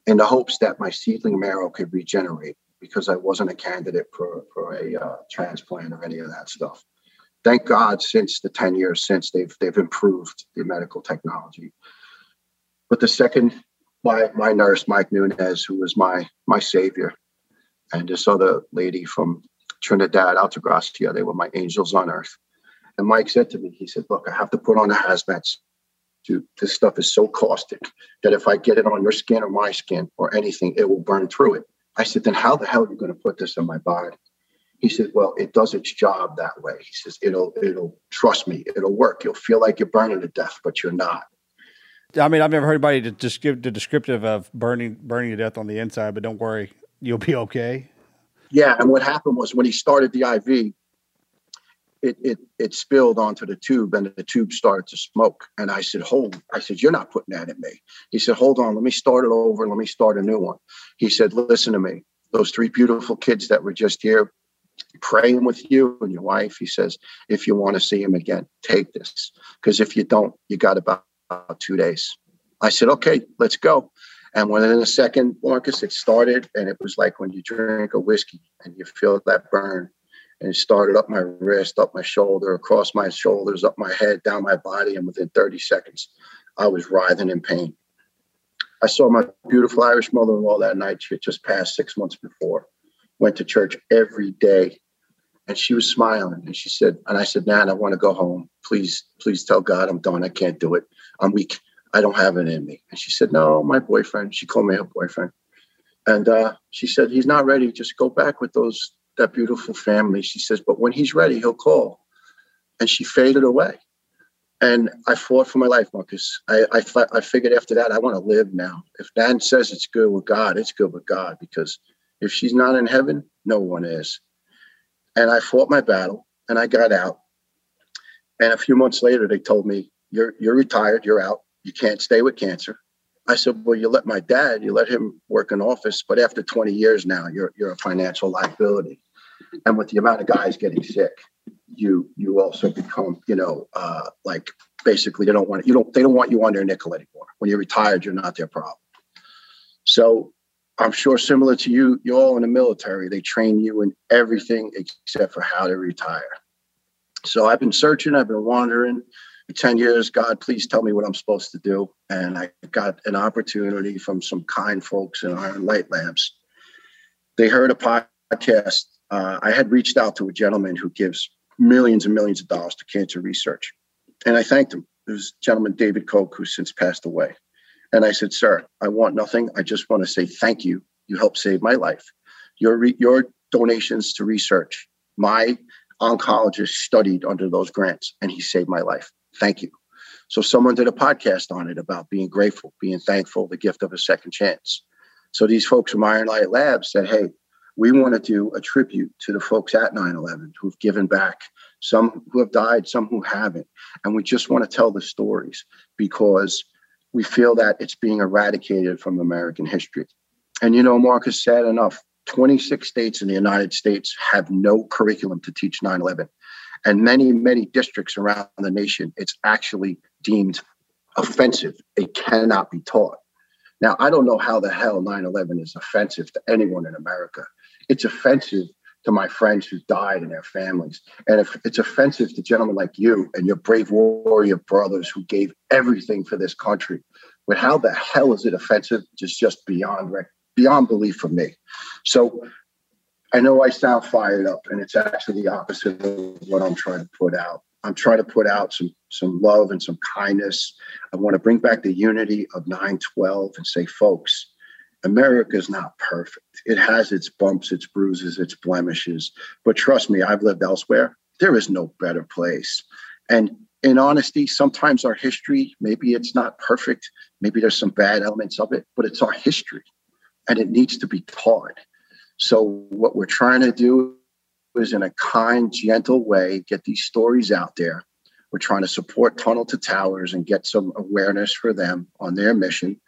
in the hopes that my seedling marrow could regenerate because I wasn't a candidate for, for a uh, transplant or any of that stuff. Thank God, since the 10 years since, they've, they've improved the medical technology. But the second, my my nurse, Mike Nunez, who was my my savior, and this other lady from Trinidad, Altagracia, they were my angels on earth. And Mike said to me, he said, "Look, I have to put on a hazmat suit. This stuff is so caustic that if I get it on your skin or my skin or anything, it will burn through it." I said, "Then how the hell are you going to put this on my body?" He said, "Well, it does its job that way." He says, "It'll it'll trust me. It'll work. You'll feel like you're burning to death, but you're not." I mean, I've never heard anybody to just give the descriptive of burning burning to death on the inside, but don't worry, you'll be okay. Yeah, and what happened was when he started the IV, it it it spilled onto the tube, and the tube started to smoke. And I said, "Hold!" I said, "You're not putting that in me." He said, "Hold on, let me start it over. Let me start a new one." He said, "Listen to me. Those three beautiful kids that were just here." Praying with you and your wife, he says, if you want to see him again, take this. Because if you don't, you got about, about two days. I said, okay, let's go. And within a second, Marcus, it started, and it was like when you drink a whiskey and you feel that burn. And it started up my wrist, up my shoulder, across my shoulders, up my head, down my body. And within 30 seconds, I was writhing in pain. I saw my beautiful Irish mother in law that night. She had just passed six months before. Went to church every day. And she was smiling. And she said, and I said, Nan, I want to go home. Please, please tell God I'm done. I can't do it. I'm weak. I don't have it in me. And she said, No, my boyfriend. She called me her boyfriend. And uh, she said, He's not ready. Just go back with those that beautiful family. She says, But when he's ready, he'll call. And she faded away. And I fought for my life, Marcus. I, I, I figured after that, I want to live now. If Dan says it's good with God, it's good with God because if she's not in heaven, no one is. And I fought my battle and I got out. And a few months later, they told me, You're, you're retired, you're out you can't stay with cancer. I said, well, you let my dad, you let him work in office, but after 20 years now, you're you're a financial liability. And with the amount of guys getting sick, you you also become, you know, uh, like basically they don't want you don't they don't want you on their nickel anymore. When you're retired, you're not their problem. So I'm sure similar to you, you're all in the military. They train you in everything except for how to retire. So I've been searching, I've been wandering 10 years, God, please tell me what I'm supposed to do. And I got an opportunity from some kind folks in Iron Light Labs. They heard a podcast. Uh, I had reached out to a gentleman who gives millions and millions of dollars to cancer research. And I thanked him. It was gentleman, David Koch, who's since passed away. And I said, Sir, I want nothing. I just want to say thank you. You helped save my life. Your, re- your donations to research, my oncologist studied under those grants, and he saved my life. Thank you. So someone did a podcast on it about being grateful, being thankful, the gift of a second chance. So these folks from Iron Light Labs said, hey, we want to do a tribute to the folks at 9-11 who've given back, some who have died, some who haven't. And we just want to tell the stories because we feel that it's being eradicated from American history. And you know, Marcus said enough. 26 states in the United States have no curriculum to teach 9 11 and many, many districts around the nation, it's actually deemed offensive. It cannot be taught. Now, I don't know how the hell 9 11 is offensive to anyone in America. It's offensive to my friends who died and their families. And if it's offensive to gentlemen like you and your brave warrior brothers who gave everything for this country, but how the hell is it offensive? Just just beyond beyond belief for me. So I know I sound fired up, and it's actually the opposite of what I'm trying to put out. I'm trying to put out some some love and some kindness. I want to bring back the unity of 912 and say, folks, America is not perfect. It has its bumps, its bruises, its blemishes. But trust me, I've lived elsewhere. There is no better place. And in honesty, sometimes our history, maybe it's not perfect. Maybe there's some bad elements of it, but it's our history and it needs to be taught. So, what we're trying to do is, in a kind, gentle way, get these stories out there. We're trying to support Tunnel to Towers and get some awareness for them on their mission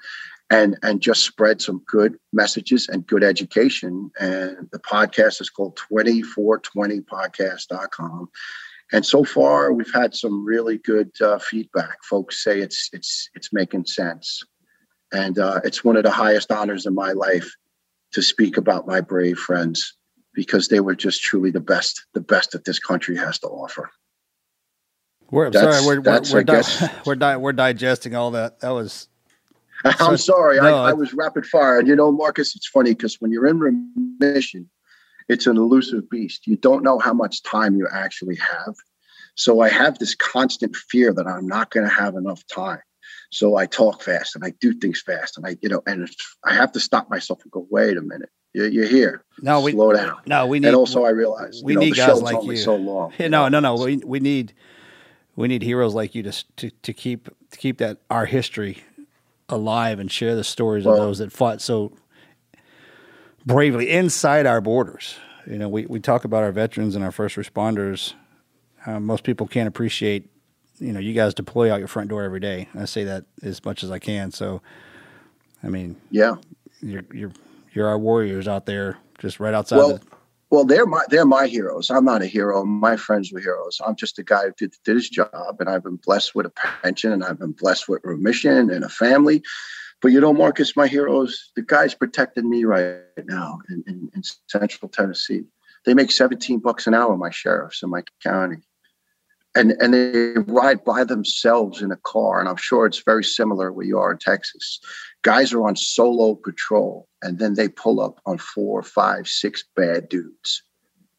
and and just spread some good messages and good education. And the podcast is called 20for20podcast.com. And so far, we've had some really good uh, feedback. Folks say it's it's it's making sense, and uh, it's one of the highest honors in my life to speak about my brave friends because they were just truly the best, the best that this country has to offer. We're that's, sorry, we're we're, we're, di- we're, di- we're, digesting all that. That was. I'm sorry, no, I, I, was rapid fire. And you know, Marcus, it's funny because when you're in remission, it's an elusive beast. You don't know how much time you actually have. So I have this constant fear that I'm not going to have enough time. So I talk fast and I do things fast and I, you know, and I have to stop myself and go, wait a minute, you're, you're here. No, we slow down. No, we need. And also, I realize we you know, need guys like you. So long. No, no, no. We we need we need heroes like you to to to keep to keep that our history alive and share the stories well, of those that fought so bravely inside our borders. You know, we, we talk about our veterans and our first responders. Uh, most people can't appreciate, you know, you guys deploy out your front door every day. I say that as much as I can. So, I mean, Yeah. you're you're you're our warriors out there, just right outside. Well, the, well, they're my they're my heroes. I'm not a hero. My friends were heroes. I'm just a guy who did, did his job, and I've been blessed with a pension, and I've been blessed with remission and a family. But you know, Marcus, my heroes, the guys protecting me right now in, in, in Central Tennessee. They make 17 bucks an hour, my sheriffs in my county. And and they ride by themselves in a car. And I'm sure it's very similar where you are in Texas. Guys are on solo patrol and then they pull up on four, five, six bad dudes.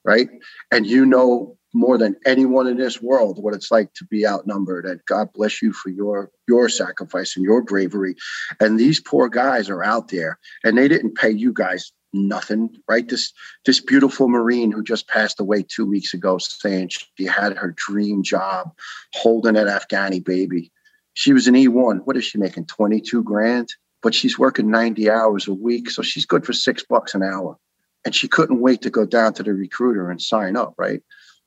Right. And you know more than anyone in this world what it's like to be outnumbered. And God bless you for your your sacrifice and your bravery. And these poor guys are out there and they didn't pay you guys nothing, right? This this beautiful Marine who just passed away two weeks ago saying she had her dream job holding an Afghani baby. She was an E1. What is she making? 22 grand? But she's working 90 hours a week. So she's good for six bucks an hour. And she couldn't wait to go down to the recruiter and sign up, right?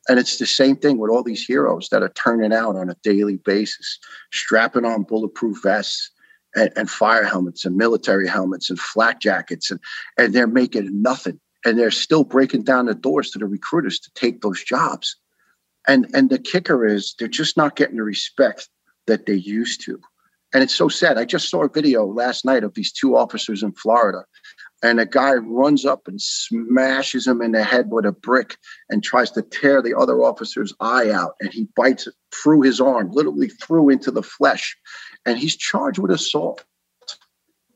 And it's the same thing with all these heroes that are turning out on a daily basis, strapping on bulletproof vests and, and fire helmets and military helmets and flak jackets, and, and they're making nothing. And they're still breaking down the doors to the recruiters to take those jobs. And and the kicker is they're just not getting the respect that they used to. And it's so sad. I just saw a video last night of these two officers in Florida and a guy runs up and smashes him in the head with a brick and tries to tear the other officer's eye out and he bites it through his arm literally through into the flesh and he's charged with assault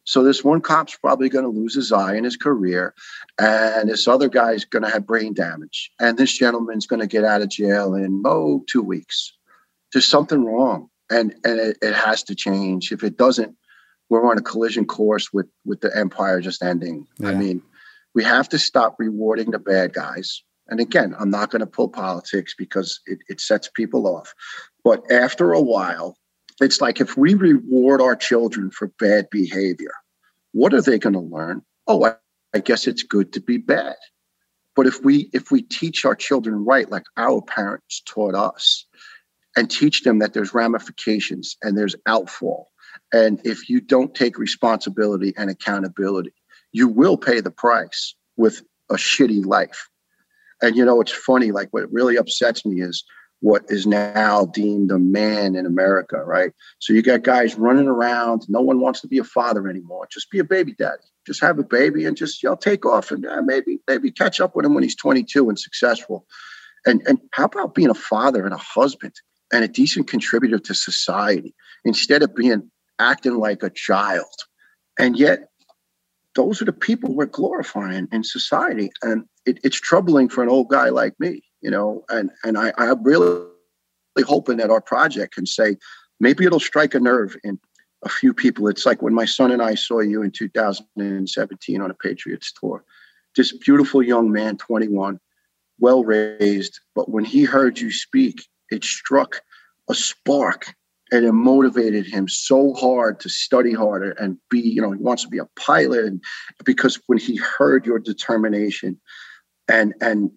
so this one cop's probably going to lose his eye in his career and this other guy's going to have brain damage and this gentleman's going to get out of jail in oh two weeks there's something wrong and and it, it has to change if it doesn't we're on a collision course with with the empire just ending. I mean, we have to stop rewarding the bad guys. And again, I'm not going to pull politics because it, it sets people off. But after a while, it's like if we reward our children for bad behavior, what are they going to learn? Oh, I, I guess it's good to be bad. But if we if we teach our children right, like our parents taught us, and teach them that there's ramifications and there's outfall, and if you don't take responsibility and accountability, you will pay the price with a shitty life. And you know, it's funny, like what really upsets me is what is now deemed a man in America, right? So you got guys running around, no one wants to be a father anymore. Just be a baby daddy. Just have a baby and just you know, take off and uh, maybe maybe catch up with him when he's 22 and successful. And and how about being a father and a husband and a decent contributor to society instead of being acting like a child. And yet, those are the people we're glorifying in society. And it, it's troubling for an old guy like me, you know. And and I, I'm really hoping that our project can say maybe it'll strike a nerve in a few people. It's like when my son and I saw you in 2017 on a Patriots tour. This beautiful young man, 21, well raised, but when he heard you speak, it struck a spark and it motivated him so hard to study harder and be you know he wants to be a pilot and because when he heard your determination and and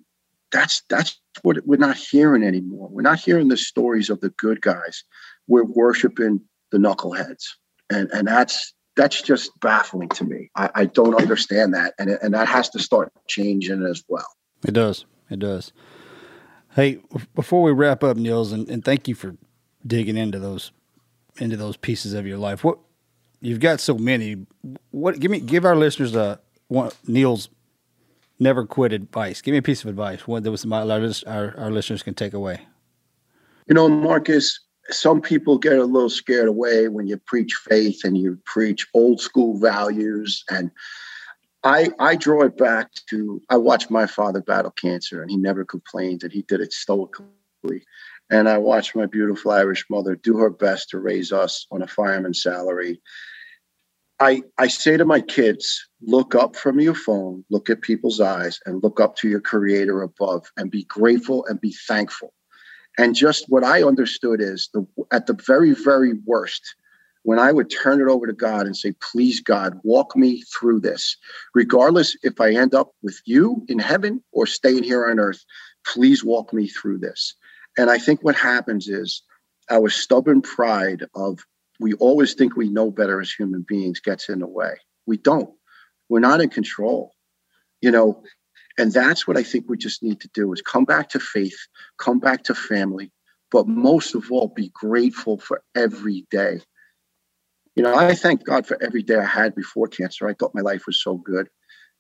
that's that's what we're not hearing anymore we're not hearing the stories of the good guys we're worshiping the knuckleheads and and that's that's just baffling to me i, I don't understand that and, and that has to start changing as well It does. It does. Hey, before we wrap up, Niels, and, and thank you for digging into those into those pieces of your life. What you've got so many. What give me give our listeners a one Niels never quit advice. Give me a piece of advice. What that was my our, our listeners can take away. You know, Marcus, some people get a little scared away when you preach faith and you preach old school values. And I I draw it back to I watched my father battle cancer and he never complained and he did it stoically. And I watched my beautiful Irish mother do her best to raise us on a fireman's salary. I I say to my kids, look up from your phone, look at people's eyes, and look up to your creator above and be grateful and be thankful. And just what I understood is the at the very, very worst, when I would turn it over to God and say, please, God, walk me through this, regardless if I end up with you in heaven or staying here on earth, please walk me through this. And I think what happens is our stubborn pride of we always think we know better as human beings gets in the way. We don't. We're not in control. You know, and that's what I think we just need to do is come back to faith, come back to family, but most of all, be grateful for every day. You know, I thank God for every day I had before cancer. I thought my life was so good.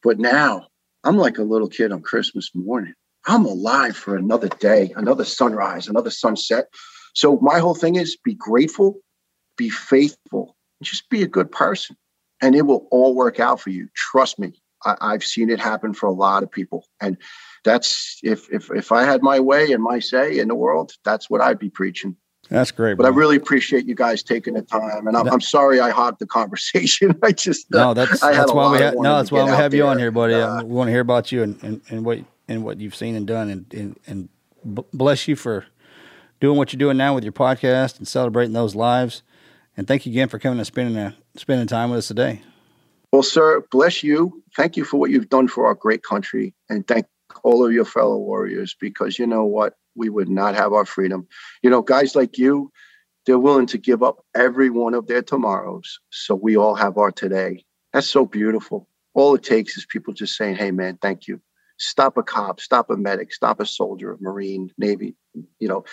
But now I'm like a little kid on Christmas morning. I'm alive for another day, another sunrise, another sunset. So my whole thing is be grateful, be faithful, just be a good person, and it will all work out for you. Trust me. I, have seen it happen for a lot of people, and that's if if if I had my way and my say in the world, that's what I'd be preaching. That's great. But. I really appreciate you guys taking the time, and I'm, I'm sorry I hogged the conversation. I just uh, no, that's that's why we have no, that's why we have you there. on here, buddy. Uh, we want to hear about you and, and, and what and what you've seen and done, and and, and bless you for doing what you're doing now with your podcast and celebrating those lives. And thank you again for coming and spending a, spending time with us today. Well, sir, bless you. Thank you for what you've done for our great country, and thank all of your fellow warriors because you know what? We would not have our freedom. You know guys like you they're willing to give up every one of their tomorrows so we all have our today. That's so beautiful. All it takes is people just saying hey man thank you. Stop a cop stop a medic stop a soldier a marine navy you know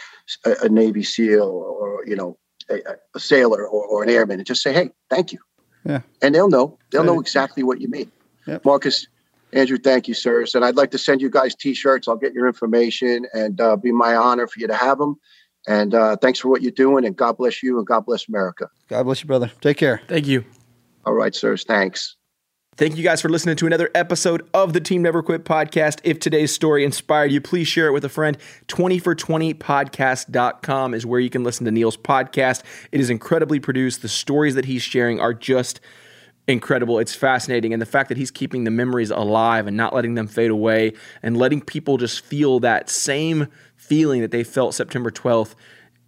a, a navy seal or you know a, a sailor or, or, an airman and just say hey thank you yeah and they'll know they'll know exactly what you mean yep. marcus Andrew, thank you, sir. And I'd like to send you guys T-shirts. I'll get your information, and uh, be my honor for you to have them. And uh, thanks for what you're doing, and God bless you, and God bless America. God bless you, brother. Take care. Thank you. All right, sirs. Thanks. Thank you guys for listening to another episode of the Team Never Quit podcast. If today's story inspired you, please share it with a friend. 20for20podcast.com is where you can listen to Neil's podcast. It is incredibly produced. The stories that he's sharing are just incredible. It's fascinating. And the fact that he's keeping the memories alive and not letting them fade away and letting people just feel that same feeling that they felt September 12th.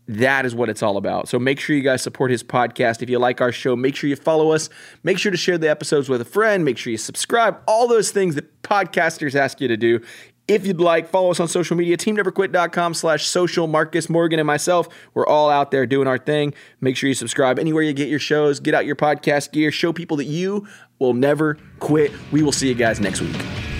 That is what it's all about. So make sure you guys support his podcast. If you like our show, make sure you follow us. Make sure to share the episodes with a friend. Make sure you subscribe. All those things that podcasters ask you to do. If you'd like, follow us on social media, teamneverquit.com slash social. Marcus Morgan and myself, we're all out there doing our thing. Make sure you subscribe anywhere you get your shows. Get out your podcast gear. Show people that you will never quit. We will see you guys next week.